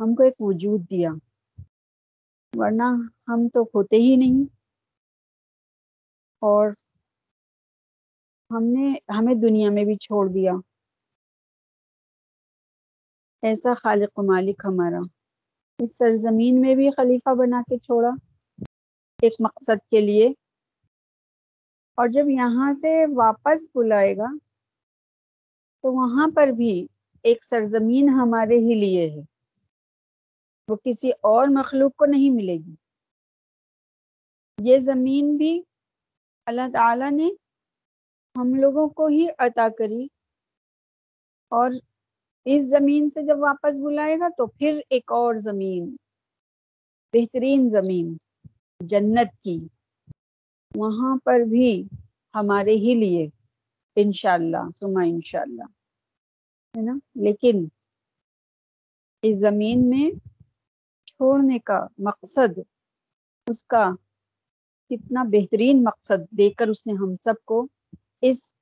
ہم کو ایک وجود دیا۔ ورنہ ہم تو ہوتے ہی نہیں۔ اور ہم نے ہمیں دنیا میں بھی چھوڑ دیا۔ ایسا خالق و مالک ہمارا۔ اس سرزمین میں بھی خلیفہ بنا کے چھوڑا۔ ایک مقصد کے لیے۔ اور جب یہاں سے واپس بلائے گا، تو وہاں پر بھی ایک سرزمین ہمارے ہی لیے ہے۔ وہ کسی اور مخلوق کو نہیں ملے گی۔ یہ زمین بھی اللہ تعالی نے ہم لوگوں کو ہی عطا کری۔ اور اس زمین سے جب واپس بلائے گا تو پھر ایک اور زمین، بہترین زمین، جنت کی۔ وہاں پر بھی ہمارے ہی لیے انشاءاللہ سما انشاءاللہ، ہے نا؟ لیکن اس زمین میں چھوڑنے کا مقصد، اس کا کتنا بہترین مقصد دے کر اس نے ہم سب کو اس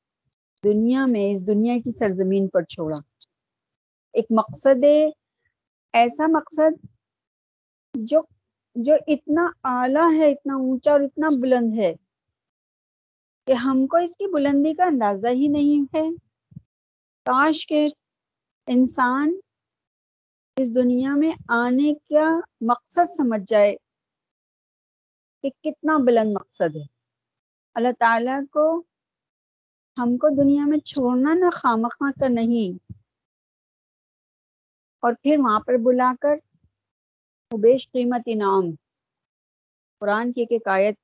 دنیا میں، اس دنیا کی سرزمین پر چھوڑا۔ ایک مقصد، ایسا مقصد جو جو اتنا اعلیٰ ہے، اتنا اونچا اور اتنا بلند ہے کہ ہم کو اس کی بلندی کا اندازہ ہی نہیں ہے۔ کاش کے انسان اس دنیا میں آنے کا مقصد سمجھ جائے کہ کتنا بلند مقصد ہے۔ اللہ تعالیٰ کو ہم کو دنیا میں چھوڑنا نہ خامخواہ کا نہیں۔ اور پھر وہاں پر بلا کر بیش قیمت انعام قرآن کی ایک آیت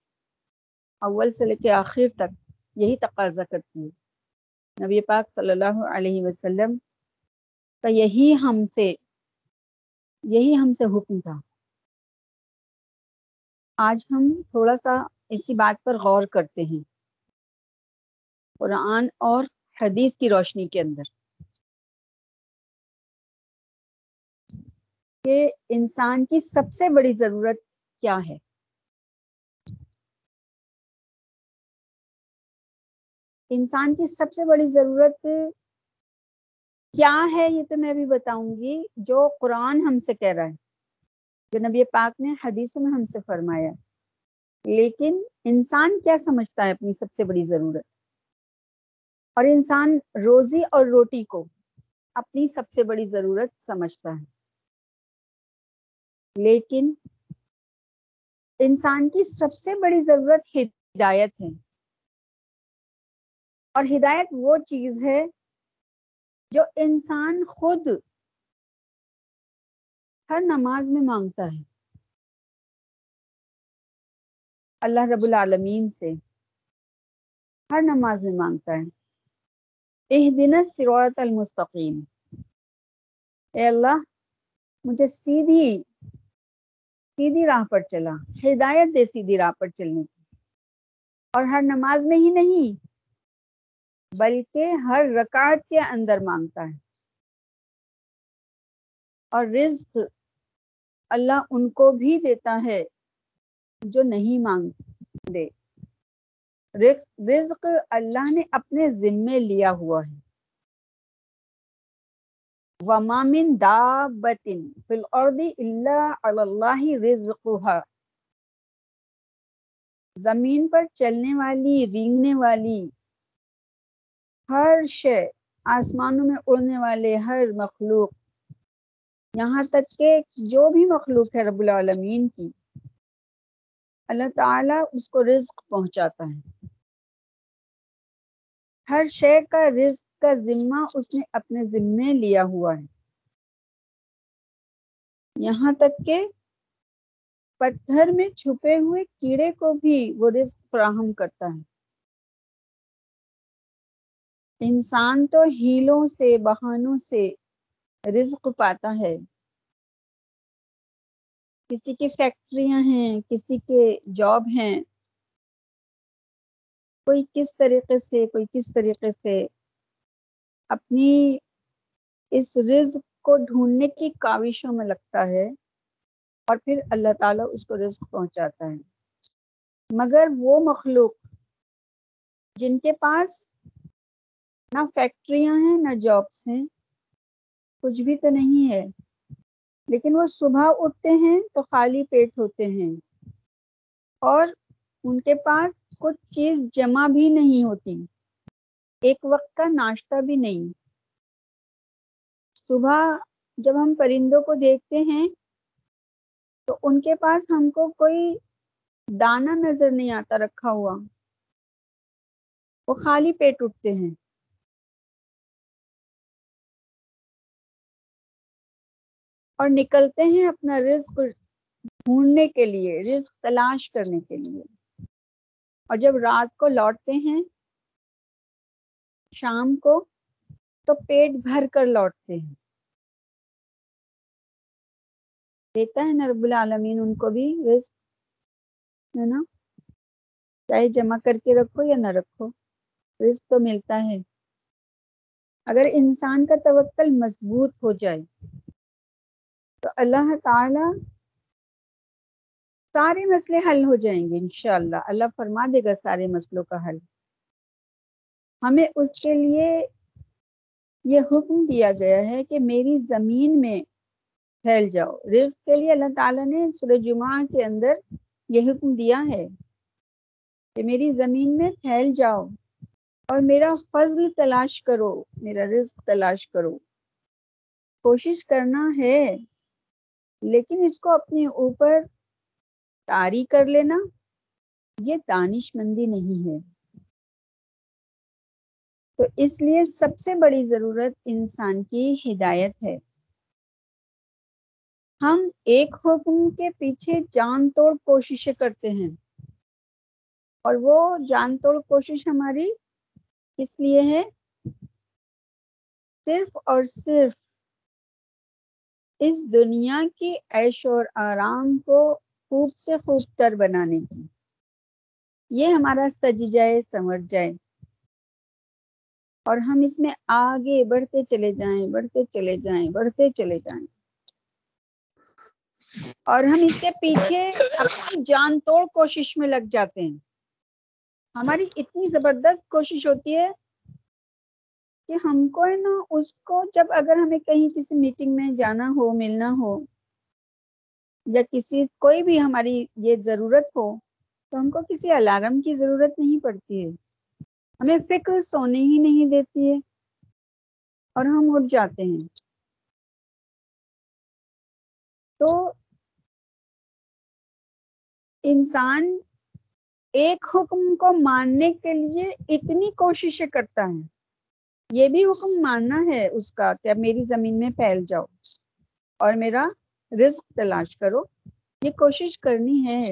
اول سے لے کے آخر تک یہی تقاضا کرتی ہے۔ نبی پاک صلی اللہ علیہ وسلم کا یہی ہم سے یہی ہم سے حکم تھا۔ آج ہم تھوڑا سا اسی بات پر غور کرتے ہیں۔ قرآن اور حدیث کی روشنی کے اندر۔ کہ انسان کی سب سے بڑی ضرورت کیا ہے۔ انسان کی سب سے بڑی ضرورت کیا ہے یہ تو میں بھی بتاؤں گی جو قرآن ہم سے کہہ رہا ہے، جو نبی پاک نے حدیثوں میں ہم سے فرمایا۔ لیکن انسان کیا سمجھتا ہے اپنی سب سے بڑی ضرورت؟ اور انسان روزی اور روٹی کو اپنی سب سے بڑی ضرورت سمجھتا ہے۔ لیکن انسان کی سب سے بڑی ضرورت ہدایت ہے۔ اور ہدایت وہ چیز ہے جو انسان خود ہر نماز میں مانگتا ہے۔ اللہ رب العالمین سے ہر نماز میں مانگتا ہے۔ اہ دن المستقیم۔ اے اللہ، مجھے سیدھی سیدھی راہ پر چلا۔ ہدایت دے سیدھی راہ پر چلنے کی۔ اور ہر نماز میں ہی نہیں بلکہ ہر رکعت کے اندر مانگتا ہے۔ اور رزق اللہ ان کو بھی دیتا ہے جو نہیں مانگ دے رزق اللہ نے اپنے ذمے لیا ہوا ہے۔ ومامن دابتن فی الارض الا علی اللہ رزقها۔ زمین پر چلنے والی، رینگنے والی ہر شے آسمانوں میں اڑنے والے ہر مخلوق۔ یہاں تک کہ جو بھی مخلوق ہے رب العالمین کی۔ اللہ تعالیٰ اس کو رزق پہنچاتا ہے۔ ہر شے کا رزق کا ذمہ اس نے اپنے ذمے لیا ہوا ہے۔ یہاں تک کہ پتھر میں چھپے ہوئے کیڑے کو بھی وہ رزق فراہم کرتا ہے۔ انسان تو ہیلوں سے، بہانوں سے رزق پاتا ہے۔ کسی کی فیکٹریاں ہیں، کسی کے جاب ہیں۔ کوئی کس طریقے سے، کوئی کس طریقے سے اپنی اس رزق کو ڈھونڈنے کی کاوشوں میں لگتا ہے اور پھر اللہ تعالیٰ اس کو رزق پہنچاتا ہے۔ مگر وہ مخلوق جن کے پاس نہ فیکٹریاں ہیں، نہ جابس ہیں، کچھ بھی تو نہیں ہے۔ لیکن وہ صبح اٹھتے ہیں تو خالی پیٹ ہوتے ہیں۔ اور ان کے پاس کچھ چیز جمع بھی نہیں ہوتی۔ ایک وقت کا ناشتہ بھی نہیں۔ صبح جب ہم پرندوں کو دیکھتے ہیں، تو ان کے پاس ہم کو کوئی دانا نظر نہیں آتا رکھا ہوا۔ وہ خالی پیٹ اٹھتے ہیں۔ اور نکلتے ہیں اپنا رزق ڈھونڈنے کے لیے، رزق تلاش کرنے کے لیے۔ اور جب رات کو لوٹتے ہیں، شام کو تو پیٹ بھر کر لوٹتے ہیں۔ دیتا ہے نا رب العالمین ان کو بھی رزق، ہے نا؟ چاہے جمع کر کے رکھو یا نہ رکھو، رزق تو ملتا ہے۔ اگر انسان کا توکل مضبوط ہو جائے تو اللہ تعالی سارے مسئلے حل ہو جائیں گے انشاءاللہ۔ اللہ فرما دے گا سارے مسئلوں کا حل۔ ہمیں اس کے لیے یہ حکم دیا گیا ہے کہ میری زمین میں پھیل جاؤ۔ رزق کے لیے اللہ تعالیٰ نے سورہ جمعہ کے اندر یہ حکم دیا ہے کہ میری زمین میں پھیل جاؤ اور میرا فضل تلاش کرو، میرا رزق تلاش کرو۔ کوشش کرنا ہے لیکن اس کو اپنے اوپر تاری کر لینا، یہ دانش مندی نہیں ہے۔ تو اس لیے سب سے بڑی ضرورت انسان کی ہدایت ہے۔ ہم ایک حکم کے پیچھے جان توڑ کوششیں کرتے ہیں۔ اور وہ جان توڑ کوشش ہماری اس لیے ہے؟ صرف اور صرف اس دنیا کی عیش اور آرام کو خوب سے خوب تر بنانے کی۔ یہ ہمارا سج جائے سمر جائے اور ہم اس میں آگے بڑھتے چلے جائیں، بڑھتے چلے جائیں، بڑھتے چلے جائیں۔ اور ہم اس کے پیچھے اپنی جان توڑ کوشش میں لگ جاتے ہیں۔ ہماری اتنی زبردست کوشش ہوتی ہے کہ ہم کو ہے نا اس کو جب اگر ہمیں کہیں کسی میٹنگ میں جانا ہو، ملنا ہو یا کسی، کوئی بھی ہماری یہ ضرورت ہو، تو ہم کو کسی الارم کی ضرورت نہیں پڑتی ہے۔ ہمیں فکر سونے ہی نہیں دیتی ہے اور ہم اٹھ جاتے ہیں۔ تو انسان ایک حکم کو ماننے کے لیے اتنی کوششیں کرتا ہے۔ یہ بھی حکم ماننا ہے اس کا کہ میری زمین میں پھیل جاؤ اور میرا رزق تلاش کرو۔ یہ کوشش کرنی ہے۔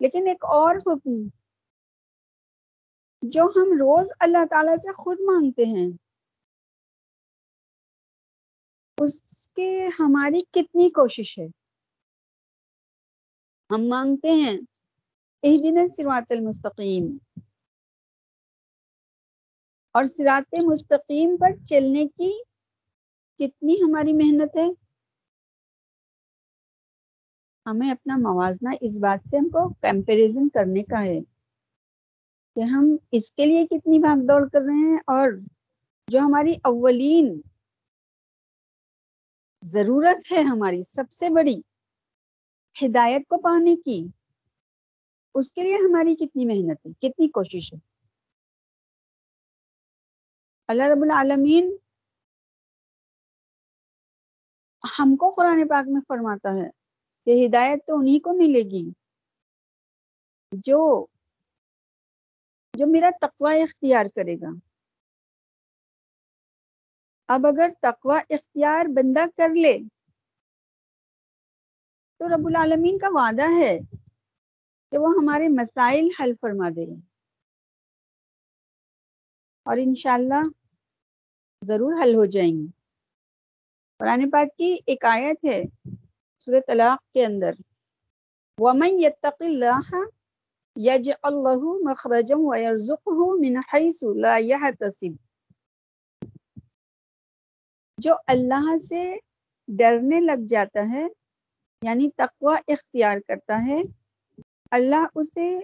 لیکن ایک اور حکم جو ہم روز اللہ تعالی سے خود مانگتے ہیں، اس کے ہماری کتنی کوشش ہے؟ ہم مانگتے ہیں۔ ایک دن سرات المستقیم۔ اور سرات مستقیم پر چلنے کی کتنی ہماری محنت ہے؟ ہمیں اپنا موازنہ اس بات سے ہم کو کمپیریزن کرنے کا ہے کہ ہم اس کے لیے کتنی بھاگ دوڑ کر رہے ہیں اور جو ہماری اولین ضرورت ہے ہماری، سب سے بڑی ہدایت کو پانے کی، اس کے لیے ہماری کتنی محنت ہے، کتنی کوشش ہے؟ اللہ رب العالمین ہم کو قرآن پاک میں فرماتا ہے کہ ہدایت تو انہی کو ملے گی جو جو میرا تقوی اختیار کرے گا۔ اب اگر تقوی اختیار بندہ کر لے تو رب العالمین کا وعدہ ہے کہ وہ ہمارے مسائل حل فرما دے۔ گا اور انشاءاللہ ضرور حل ہو جائیں گے قرآن پاک کی ایک آیت ہے سورہ طلاق کے اندر۔ وَمَن يَتَّقِ اللَّهَ يَجْعَلْ لَهُ مَخْرَجًا وَيَرْزُقْهُ مِنْ حَيْثُ لَا يَحْتَسِبُ۔ جو اللہ سے ڈرنے لگ جاتا ہے یعنی تقوی اختیار کرتا ہے، اللہ اسے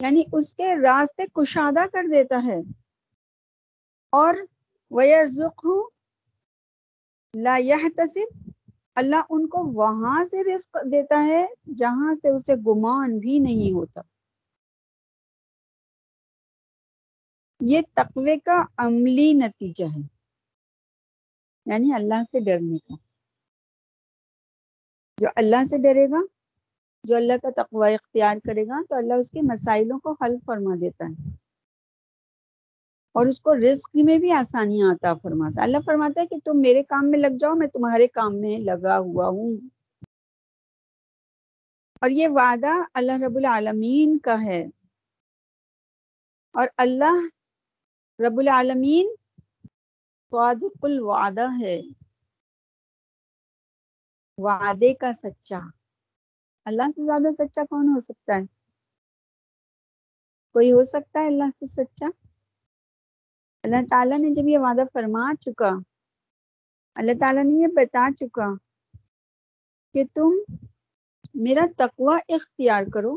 یعنی اس کے راستے کشادہ کر دیتا ہے۔ اور وَيَرْزُقْهُ لا يحتسب، اللہ ان کو وہاں سے رزق دیتا ہے جہاں سے اسے گمان بھی نہیں ہوتا۔ یہ تقوی کا عملی نتیجہ ہے یعنی اللہ سے ڈرنے کا۔ جو اللہ سے ڈرے گا، جو اللہ کا تقوی اختیار کرے گا، تو اللہ اس کے مسائلوں کو حل فرما دیتا ہے۔ اور اس کو رزق میں بھی آسانیاں آتا فرماتا اللہ فرماتا ہے کہ تم میرے کام میں لگ جاؤ، میں تمہارے کام میں لگا ہوا ہوں۔ اور یہ وعدہ اللہ رب العالمین کا ہے۔ اور اللہ رب العالمین صادق الوعدہ ہے۔ وعدے کا سچا۔ اللہ سے زیادہ سچا کون ہو سکتا ہے؟ کوئی ہو سکتا ہے اللہ سے سچا؟ اللہ تعالیٰ نے جب یہ وعدہ فرما چکا، اللہ تعالیٰ نے یہ بتا چکا کہ تم میرا تقوی اختیار کرو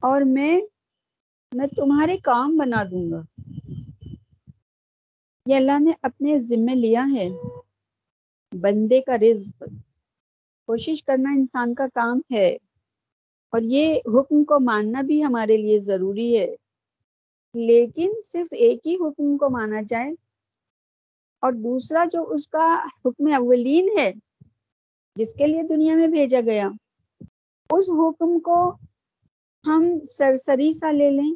اور میں میں تمہارے کام بنا دوں گا۔ یہ اللہ نے اپنے ذمے لیا ہے۔ بندے کا رزق، کوشش کرنا انسان کا کام ہے اور یہ حکم کو ماننا بھی ہمارے لیے ضروری ہے۔ لیکن صرف ایک ہی حکم کو مانا جائے اور دوسرا جو اس کا حکم اولین ہے، جس کے لیے دنیا میں بھیجا گیا، اس حکم کو ہم سرسری سا لے لیں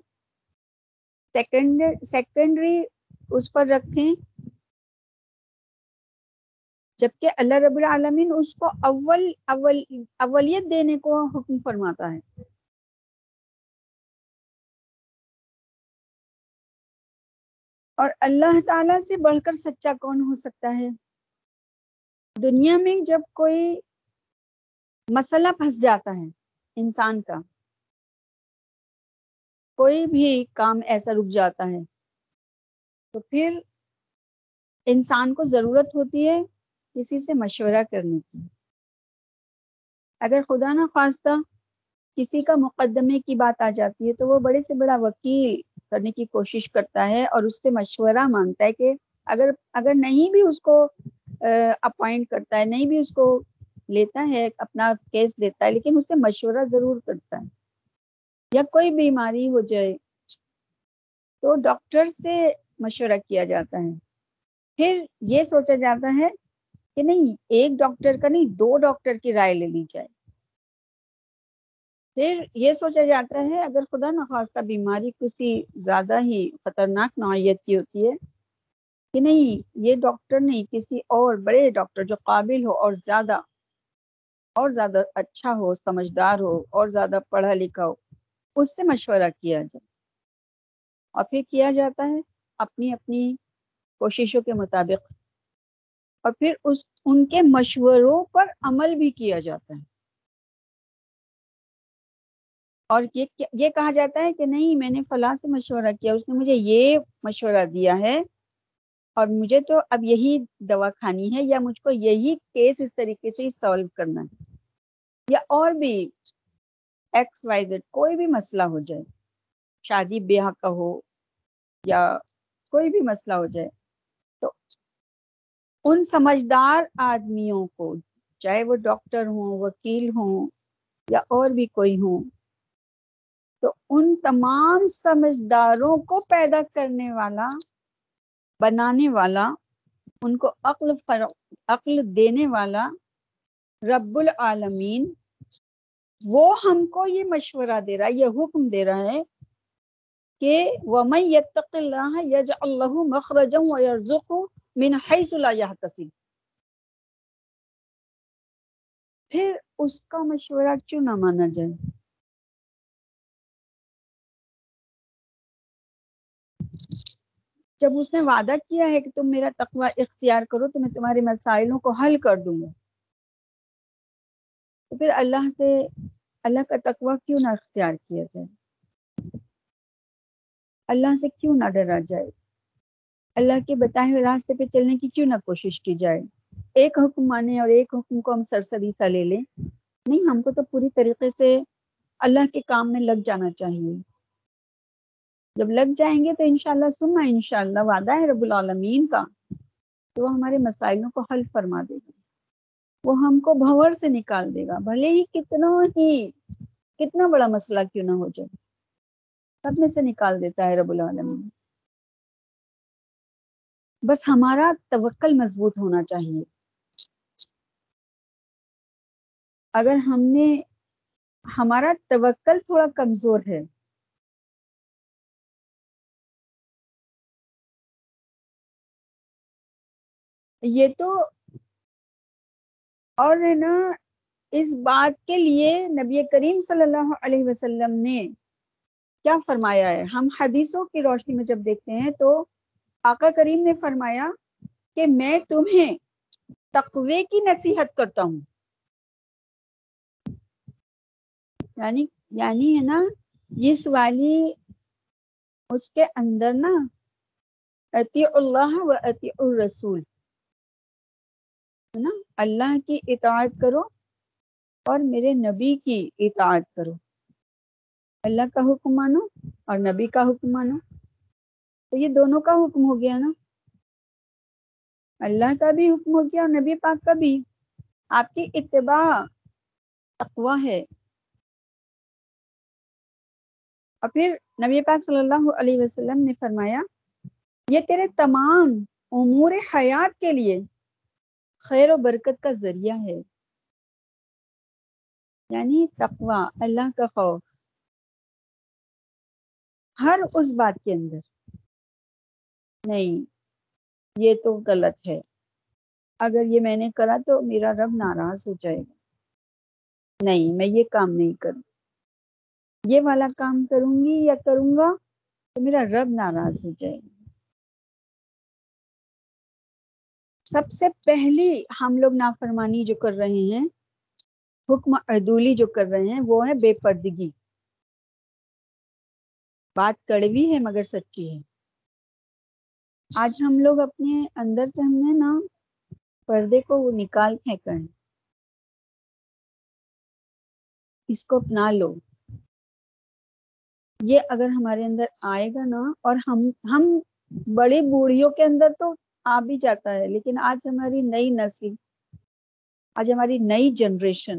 سیکنڈری اس پر رکھیں، جبکہ اللہ رب العالمین اس کو اول اول اولیت دینے کو حکم فرماتا ہے۔ اور اللہ تعالی سے بڑھ کر سچا کون ہو سکتا ہے؟ دنیا میں جب کوئی مسئلہ پھنس جاتا ہے انسان کا، کوئی بھی کام ایسا رک جاتا ہے، تو پھر انسان کو ضرورت ہوتی ہے کسی سے مشورہ کرنے کی۔ اگر خدا نہ خواستہ کسی کا مقدمے کی بات آ جاتی ہے تو وہ بڑے سے بڑا وکیل کرنے کی کوشش کرتا ہے اور اس سے مشورہ مانگتا ہے کہ اگر اگر نہیں بھی اس کو اپوائنٹ کرتا ہے، نہیں بھی اس کو لیتا ہے، اپنا کیس دیتا ہے، لیکن اس سے مشورہ ضرور کرتا ہے۔ یا کوئی بیماری ہو جائے تو ڈاکٹر سے مشورہ کیا جاتا ہے۔ پھر یہ سوچا جاتا ہے کہ نہیں، ایک ڈاکٹر کا نہیں، دو ڈاکٹر کی رائے لے لی جائے پھر یہ سوچا جاتا ہے، اگر خدا نخواستہ بیماری کسی زیادہ ہی خطرناک نوعیت کی ہوتی ہے کہ نہیں، یہ ڈاکٹر نہیں، کسی اور بڑے ڈاکٹر جو قابل ہو اور زیادہ اور زیادہ اچھا ہو، سمجھدار ہو، اور زیادہ پڑھا لکھا ہو، اس سے مشورہ کیا جائے۔ اور پھر کیا جاتا ہے، اپنی اپنی کوششوں کے مطابق۔ اور پھر اس، ان کے مشوروں پر عمل بھی کیا جاتا ہے۔ اور یہ یہ کہا جاتا ہے کہ نہیں، میں نے فلاں سے مشورہ کیا، اس نے مجھے یہ مشورہ دیا ہے اور مجھے تو اب یہی دوا کھانی ہے یا مجھ کو یہی کیس اس طریقے سے سالو کرنا ہے یا اور بھی ایکس وائی زیڈ کوئی بھی مسئلہ ہو جائے، شادی، بیاہ کا ہو یا کوئی بھی مسئلہ ہو جائے، تو ان سمجھدار آدمیوں کو، چاہے وہ ڈاکٹر ہوں، وکیل ہوں یا اور بھی کوئی ہوں تو ان تمام سمجھداروں کو پیدا کرنے والا، بنانے والا، ان کو عقل عقل دینے والا رب العالمین، وہ ہم کو یہ مشورہ دے رہا ہے، یہ حکم دے رہا ہے کہ وَمَن يَتَّقِ اللَّهَ يَجْعَلْ لَهُ مَخْرَجًا وَيَرْزُقْهُ مِنْ حَيْثُ لَا يَحْتَسِبُ۔ پھر اس کا مشورہ کیوں نہ مانا جائے؟ جب اس نے وعدہ کیا ہے کہ تم میرا تقوی اختیار کرو تو میں تمہارے مسائلوں کو حل کر دوں گا۔ تو پھر اللہ سے، اللہ کا تقوی کیوں نہ اختیار کیا جائے؟ اللہ سے کیوں نہ ڈرا جائے؟ اللہ کے بتائے ہوئے راستے پہ چلنے کی کیوں نہ کوشش کی جائے؟ ایک حکم مانے اور ایک حکم کو ہم سرسری سا لے لیں؟ نہیں، ہم کو تو پوری طریقے سے اللہ کے کام میں لگ جانا چاہیے۔ جب لگ جائیں گے تو انشاءاللہ سننا انشاءاللہ وعدہ ہے رب العالمین کا تو وہ ہمارے مسائلوں کو حل فرما دے گا۔ وہ ہم کو بھور سے نکال دے گا۔ بھلے ہی کتنا ہی، کتنا بڑا مسئلہ کیوں نہ ہو جائے۔ سب میں سے نکال دیتا ہے رب العالمین۔ بس ہمارا توکل مضبوط ہونا چاہیے۔ اگر ہم نے، ہمارا توکل تھوڑا کمزور ہے یہ تو اور ہے نا، اس بات کے لیے نبی کریم صلی اللہ علیہ وسلم نے کیا فرمایا ہے؟ ہم حدیثوں کی روشنی میں جب دیکھتے ہیں تو آقا کریم نے فرمایا کہ میں تمہیں تقوی کی نصیحت کرتا ہوں۔ یعنی یعنی ہے نا اس والی اس کے اندر نا اطیع اللہ و اطیع الرسول۔ نا، اللہ کی اطاعت کرو اور میرے نبی کی اطاعت کرو۔ اللہ کا حکم مانو اور نبی کا حکم مانو۔ تو یہ دونوں کا حکم ہو گیا نا۔ اللہ کا بھی حکم ہو گیا اور نبی پاک کا بھی۔ آپ کی اتباع تقوی ہے۔ اور پھر نبی پاک صلی اللہ علیہ وسلم نے فرمایا، یہ تیرے تمام امور حیات کے لیے خیر و برکت کا ذریعہ ہے۔ یعنی تقوی، اللہ کا خوف۔ ہر اس بات کے اندر۔ نہیں، یہ تو غلط ہے۔ اگر یہ میں نے کرا تو میرا رب ناراض ہو جائے گا۔ نہیں، میں یہ کام نہیں کروں۔ یہ والا کام کروں گی یا کروں گا تو میرا رب ناراض ہو جائے گا۔ سب سے پہلی ہم لوگ نافرمانی جو کر رہے ہیں، حکم عدولی جو کر رہے ہیں، وہ ہے بے پردگی۔ بات کڑوی ہے مگر سچی ہے۔ آج ہم لوگ اپنے اندر سے ہم نے نا پردے کو وہ نکال پھینکا ہے اس کو اپنا لو۔ یہ اگر ہمارے اندر آئے گا نا اور ہم ہم بڑی بوڑھیوں کے اندر تو آ بھی جاتا ہے، لیکن آج ہماری نئی نسل، آج ہماری نئی جنریشن،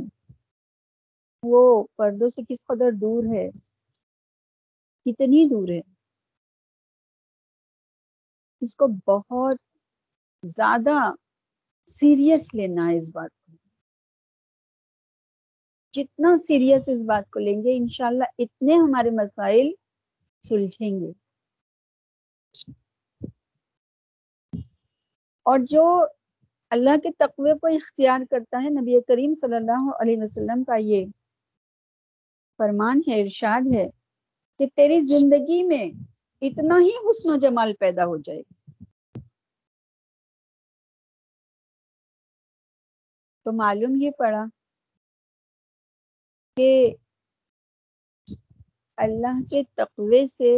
وہ پردوں سے کس قدر دور ہے؟ کتنی دور ہے؟ اس کو بہت زیادہ سیریس لینا ہے اس بات کو۔ جتنا سیریس اس بات کو لیں گے، انشاءاللہ اتنے ہمارے مسائل سلجھیں گے۔ اور جو اللہ کے تقوی کو اختیار کرتا ہے، نبی کریم صلی اللہ علیہ وسلم کا یہ فرمان ہے، ارشاد ہے کہ تیری زندگی میں اتنا ہی حسن و جمال پیدا ہو جائے تو معلوم یہ پڑا کہ اللہ کے تقوی سے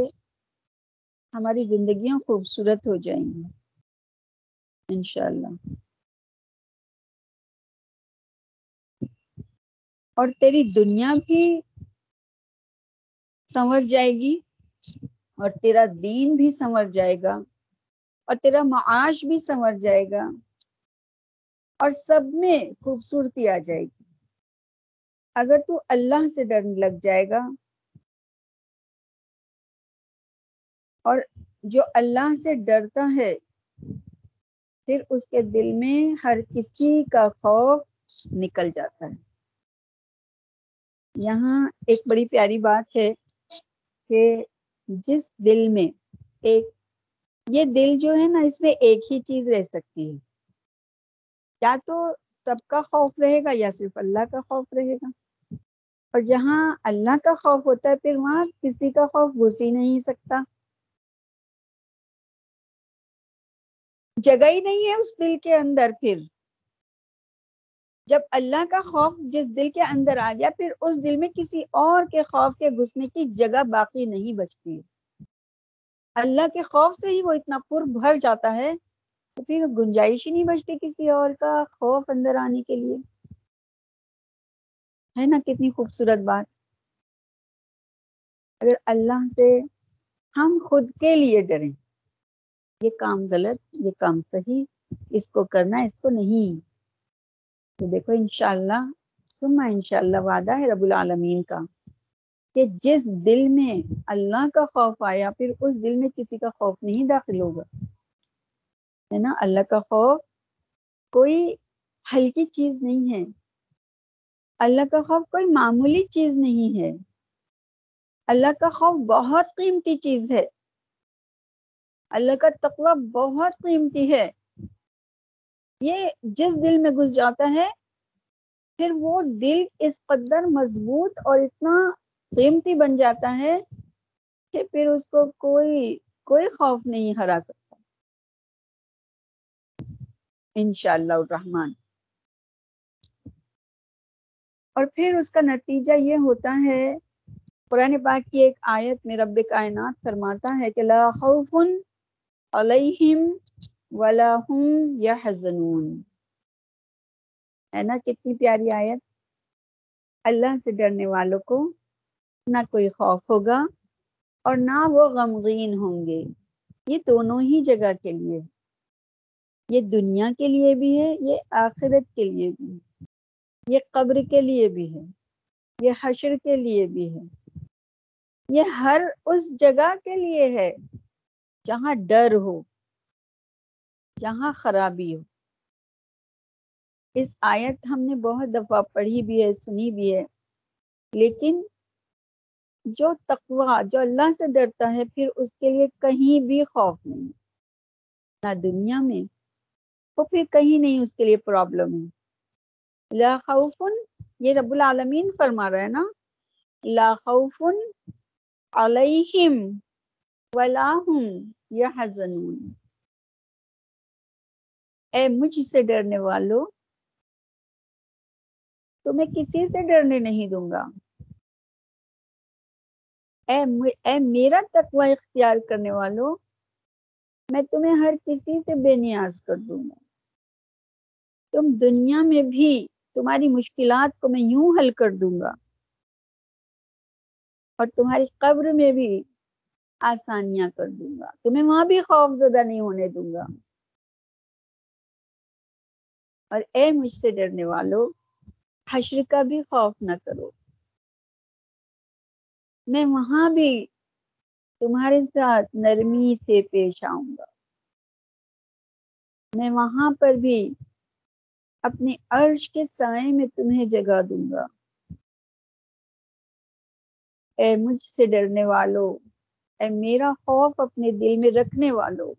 ہماری زندگیاں خوبصورت ہو جائیں گی۔ انشاءاللہ اور تیری دنیا بھی سنور جائے گی، اور تیرا دین بھی سنور جائے گا، اور تیرا معاش بھی سنور جائے گا، اور سب میں خوبصورتی آ جائے گی۔ اگر تو اللہ سے ڈر لگ جائے گا، اور جو اللہ سے ڈرتا ہے پھر اس کے دل میں ہر کسی کا خوف نکل جاتا ہے۔ یہاں ایک بڑی پیاری بات ہے کہ جس دل میں ایک، یہ دل جو ہے نا، اس میں ایک ہی چیز رہ سکتی ہے۔ یا تو سب کا خوف رہے گا یا صرف اللہ کا خوف رہے گا۔ اور جہاں اللہ کا خوف ہوتا ہے، پھر وہاں کسی کا خوف گھس ہی نہیں سکتا۔ جگہ ہی نہیں ہے اس دل کے اندر پھر۔ جب اللہ کا خوف جس دل کے اندر آ گیا، پھر اس دل میں کسی اور کے خوف کے گھسنے کی جگہ باقی نہیں بچتی۔ اللہ کے خوف سے ہی وہ اتنا پر بھر جاتا ہے تو پھر گنجائش ہی نہیں بچتی کسی اور کا خوف اندر آنے کے لیے۔ ہے نا کتنی خوبصورت بات۔ اگر اللہ سے ہم خود کے لیے ڈریں۔ یہ کام غلط، یہ کام صحیح، اس کو کرنا، اس کو نہیں۔ تو دیکھو، انشاءاللہ سما انشاءاللہ وعدہ ہے رب العالمین کا کہ جس دل میں اللہ کا خوف آیا، پھر اس دل میں کسی کا خوف نہیں داخل ہوگا۔ ہے نا؟ اللہ کا خوف کوئی ہلکی چیز نہیں ہے۔ اللہ کا خوف کوئی معمولی چیز نہیں ہے۔ اللہ کا خوف بہت قیمتی چیز ہے۔ اللہ کا تقوی بہت قیمتی ہے۔ یہ جس دل میں گھس جاتا ہے، پھر وہ دل اس قدر مضبوط اور اتنا قیمتی بن جاتا ہے کہ پھر اس کو کوئی کوئی خوف نہیں ہرا سکتا۔ انشاءاللہ الرحمن۔ اور پھر اس کا نتیجہ یہ ہوتا ہے، قرآن پاک کی ایک آیت میں رب کائنات فرماتا ہے کہ لا خوف علیہم ولا هم یحزنون۔ ہے نا کتنی پیاری آیت؟ اللہ سے ڈرنے والوں کو نہ کوئی خوف ہوگا اور نہ وہ غمگین ہوں گے۔ یہ دونوں ہی جگہ کے لیے۔ یہ دنیا کے لیے بھی ہے، یہ آخرت کے لیے بھی۔ ہے یہ قبر کے لیے بھی ہے۔ یہ حشر کے لیے بھی ہے۔ یہ ہر اس جگہ کے لیے ہے۔ جہاں ڈر ہو، جہاں خرابی ہو۔ اس آیت ہم نے بہت دفعہ پڑھی بھی ہے، سنی بھی ہے۔ لیکن جو تقوا جو اللہ سے ڈرتا ہے، پھر اس کے لیے کہیں بھی خوف نہیں۔ نہ دنیا میں، وہ پھر کہیں نہیں اس کے لیے پرابلم ہے۔ لا خوف، یہ رب العالمین فرما رہا ہے نا۔ لا خوف علیہم ولا هم یحزنون اے مجھ سے ڈرنے والوں تو میں کسی سے ڈرنے نہیں دوں گا۔ اے, اے میرا تقوی اختیار کرنے والوں میں تمہیں ہر کسی سے بے نیاز کر دوں گا۔ تم دنیا میں بھی تمہاری مشکلات کو میں یوں حل کر دوں گا۔ اور تمہاری قبر میں بھی آسانیاں کر دوں گا۔ تمہیں وہاں بھی خوف زدہ نہیں ہونے دوں گا۔ اور اے مجھ سے ڈرنے والوں حشر کا بھی خوف نہ کرو۔ میں وہاں بھی تمہارے ساتھ نرمی سے پیش آؤں گا۔ میں وہاں پر بھی اپنے عرش کے سائے میں تمہیں جگہ دوں گا۔ اے مجھ سے ڈرنے والوں اے میرا خوف اپنے دل میں رکھنے والوں۔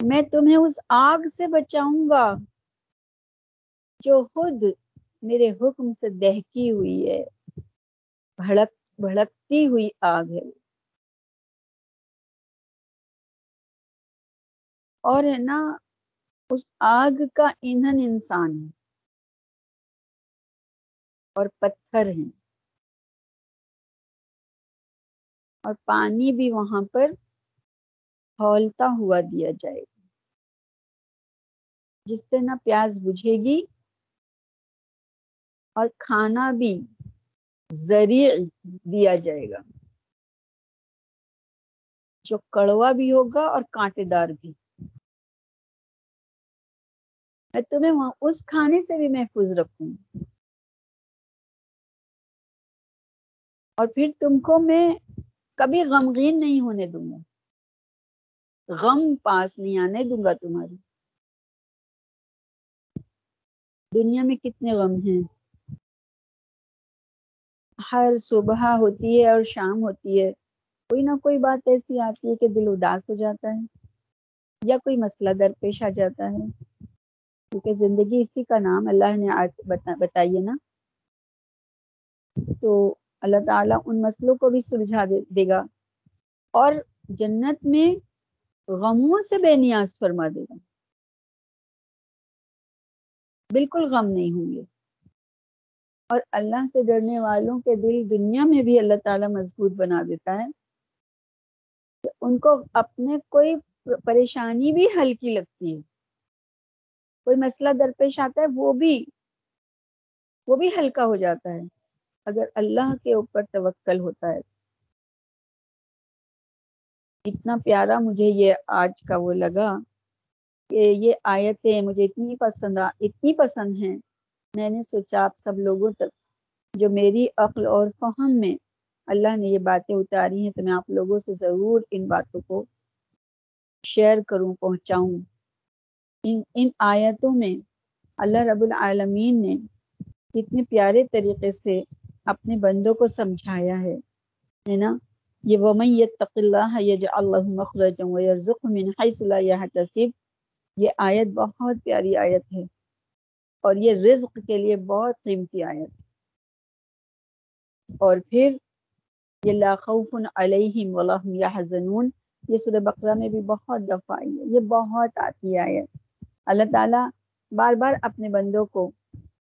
میں تمہیں اس آگ سے بچاؤں گا جو خود میرے حکم سے دہکی ہوئی ہے۔ بھڑک بھڑکتی ہوئی آگ ہے۔ اور ہے نا، اس آگ کا ایندھن انسان ہے۔ اور پتھر ہیں۔ اور پانی بھی وہاں پر کھولتا ہوا دیا جائے گا۔ جس سے نہ پیاز بجھے گی اور کھانا بھی ذریع دیا جائے گا۔ جو کڑوا بھی ہوگا اور کانٹے دار بھی۔ میں تمہیں وہاں اس کھانے سے بھی محفوظ رکھوں۔ اور پھر تم کو میں کبھی غمگین نہیں ہونے دوں گا۔ غم پاس نہیں آنے دوں گا تمہاری دنیا میں کتنے غم ہیں۔ ہر صبح ہوتی ہے اور شام ہوتی ہے۔ کوئی نہ کوئی بات ایسی آتی ہے کہ دل اداس ہو جاتا ہے۔ یا کوئی مسئلہ درپیش آ جاتا ہے۔ کیونکہ زندگی اسی کا نام اللہ نے بتائیے نا۔ تو اللہ تعالیٰ ان مسئلوں کو بھی سلجھا دے گا۔ اور جنت میں غموں سے بے نیاز فرما دے گا۔ بالکل غم نہیں ہوں گے۔ اور اللہ سے ڈرنے والوں کے دل دنیا میں بھی اللہ تعالیٰ مضبوط بنا دیتا ہے۔ ان کو اپنے کوئی پریشانی بھی ہلکی لگتی ہے۔ کوئی مسئلہ درپیش آتا ہے، وہ بھی وہ بھی ہلکا ہو جاتا ہے۔ اگر اللہ کے اوپر توکل ہوتا ہے۔ اتنا پیارا مجھے یہ آج کا وہ لگا کہ یہ آیتیں مجھے اتنی پسند آ اتنی پسند ہیں۔ میں نے سوچا آپ سب لوگوں تک جو میری عقل اور فہم میں اللہ نے یہ باتیں اتاری ہیں تو میں آپ لوگوں سے ضرور ان باتوں کو شیئر کروں، پہنچاؤں۔ ان ان آیتوں میں اللہ رب العالمین نے کتنے پیارے طریقے سے اپنے بندوں کو سمجھایا ہے ہے نا؟ یہ ومن یتق اللہ یجعل له مخرجا ويرزقه من حيث لا يحتسب یہ آیت بہت پیاری آیت ہے اور یہ رزق کے لیے بہت قیمتی آیت اور پھر یہ لا خوف علیہم ولا هم يحزنون یہ سورہ بقرہ میں بھی بہت دفعہ آئی ہے، یہ بہت آتی ہے آیت۔ اللہ تعالیٰ بار بار اپنے بندوں کو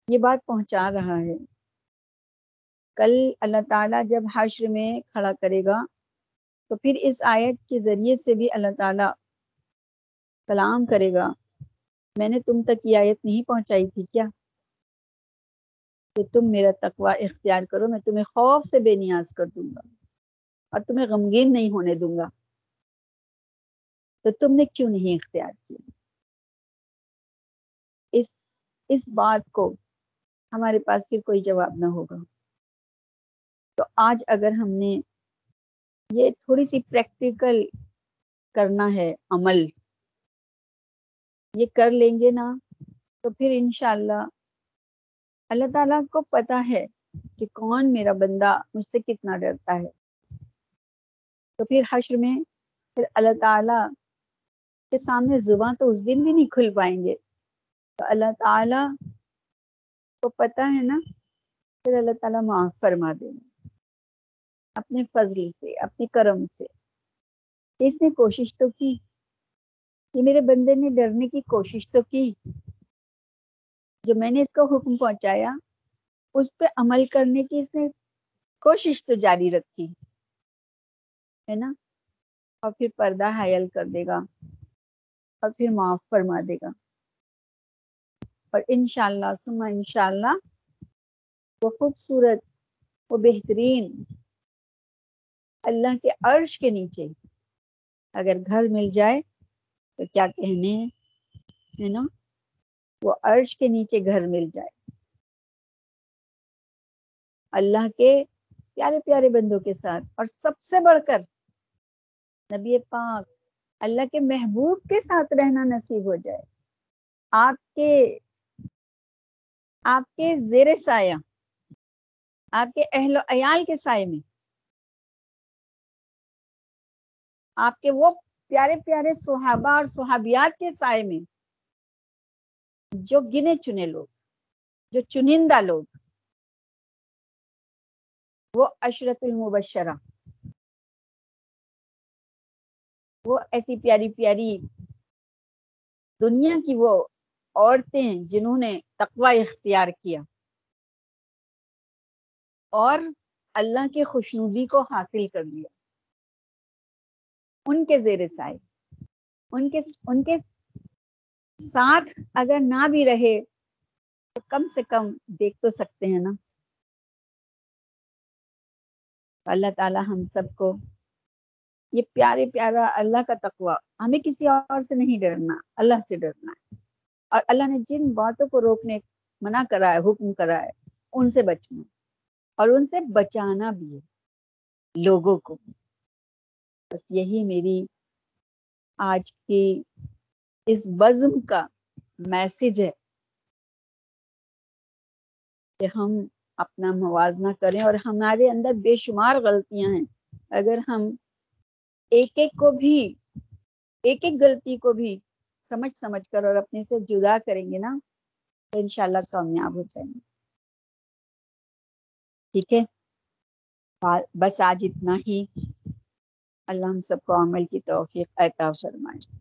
یہ بات پہنچا رہا ہے۔ کل اللہ تعالیٰ جب حشر میں کھڑا کرے گا، تو پھر اس آیت کے ذریعے سے بھی اللہ تعالیٰ کلام کرے گا۔ میں نے تم تک یہ آیت نہیں پہنچائی تھی کیا؟ کہ تم میرا تقوی اختیار کرو، میں تمہیں خوف سے بے نیاز کر دوں گا اور تمہیں غمگین نہیں ہونے دوں گا۔ تو تم نے کیوں نہیں اختیار کیا؟ اس اس بات کو ہمارے پاس پھر کوئی جواب نہ ہوگا۔ تو آج اگر ہم نے یہ تھوڑی سی پریکٹیکل کرنا ہے عمل، یہ کر لیں گے نا، تو پھر انشاءاللہ اللہ تعالیٰ کو پتا ہے کہ کون میرا بندہ مجھ سے کتنا ڈرتا ہے۔ تو پھر حشر میں پھر اللہ تعالیٰ کے سامنے زباں تو اس دن بھی نہیں کھل پائیں گے۔ تو اللہ تعالیٰ کو پتا ہے نا، پھر اللہ تعالیٰ معاف فرما دیں گے۔ اپنے فضل سے، اپنے کرم سے۔ اس نے کوشش تو کی۔ کہ میرے بندے نے ڈرنے کی کوشش تو کی۔ جو میں نے اس کو حکم پہنچایا، اس پہ عمل کرنے کی اس نے کوشش تو جاری رکھی، ہے نا؟ اور پھر پردہ حائل کر دے گا اور پھر معاف فرما دے گا۔ اور انشاءاللہ سما انشاءاللہ وہ خوبصورت، وہ بہترین اللہ کے عرش کے نیچے۔ اگر گھر مل جائے تو کیا کہنے ہے نا؟ وہ عرش کے نیچے گھر مل جائے۔ اللہ کے پیارے پیارے بندوں کے ساتھ اور سب سے بڑھ کر۔ نبی پاک، اللہ کے محبوب کے ساتھ رہنا نصیب ہو جائے۔ آپ کے آپ کے زیر سایہ، آپ کے اہل و عیال کے سائے میں۔ آپ کے وہ پیارے پیارے صحابہ اور صحابیات کے سائے میں جو گنے چنے لوگ، جو چنندہ لوگ، وہ اشرت المبشرہ۔ وہ ایسی پیاری پیاری دنیا کی وہ عورتیں جنہوں نے تقوی اختیار کیا۔ اور اللہ کی خوشنودی کو حاصل کر لیا۔ ان کے زیر سائے، ان کے ان کے ساتھ اگر نہ بھی رہے تو کم سے کم دیکھ تو سکتے ہیں نا۔ اللہ تعالی ہم سب کو یہ پیارے پیارا اللہ کا تقوی، ہمیں کسی اور سے نہیں ڈرنا، اللہ سے ڈرنا ہے۔ اور اللہ نے جن باتوں کو روکنے، منع کرا ہے، حکم کرا ہے، ان سے بچنا، اور ان سے بچانا بھی ہے لوگوں کو۔ بس یہی میری آج کی اس بزم کا میسج ہے کہ ہم اپنا موازنہ کریں اور ہمارے اندر بے شمار غلطیاں ہیں۔ اگر ہم ایک ایک کو بھی، ایک ایک غلطی کو بھی سمجھ سمجھ کر اور اپنے سے جدا کریں گے نا، تو انشاءاللہ کامیاب ہو جائیں گے۔ ٹھیک ہے؟ بس آج اتنا ہی۔ اللہ ہم سب کو عمل کی توفیق عطا فرمائے۔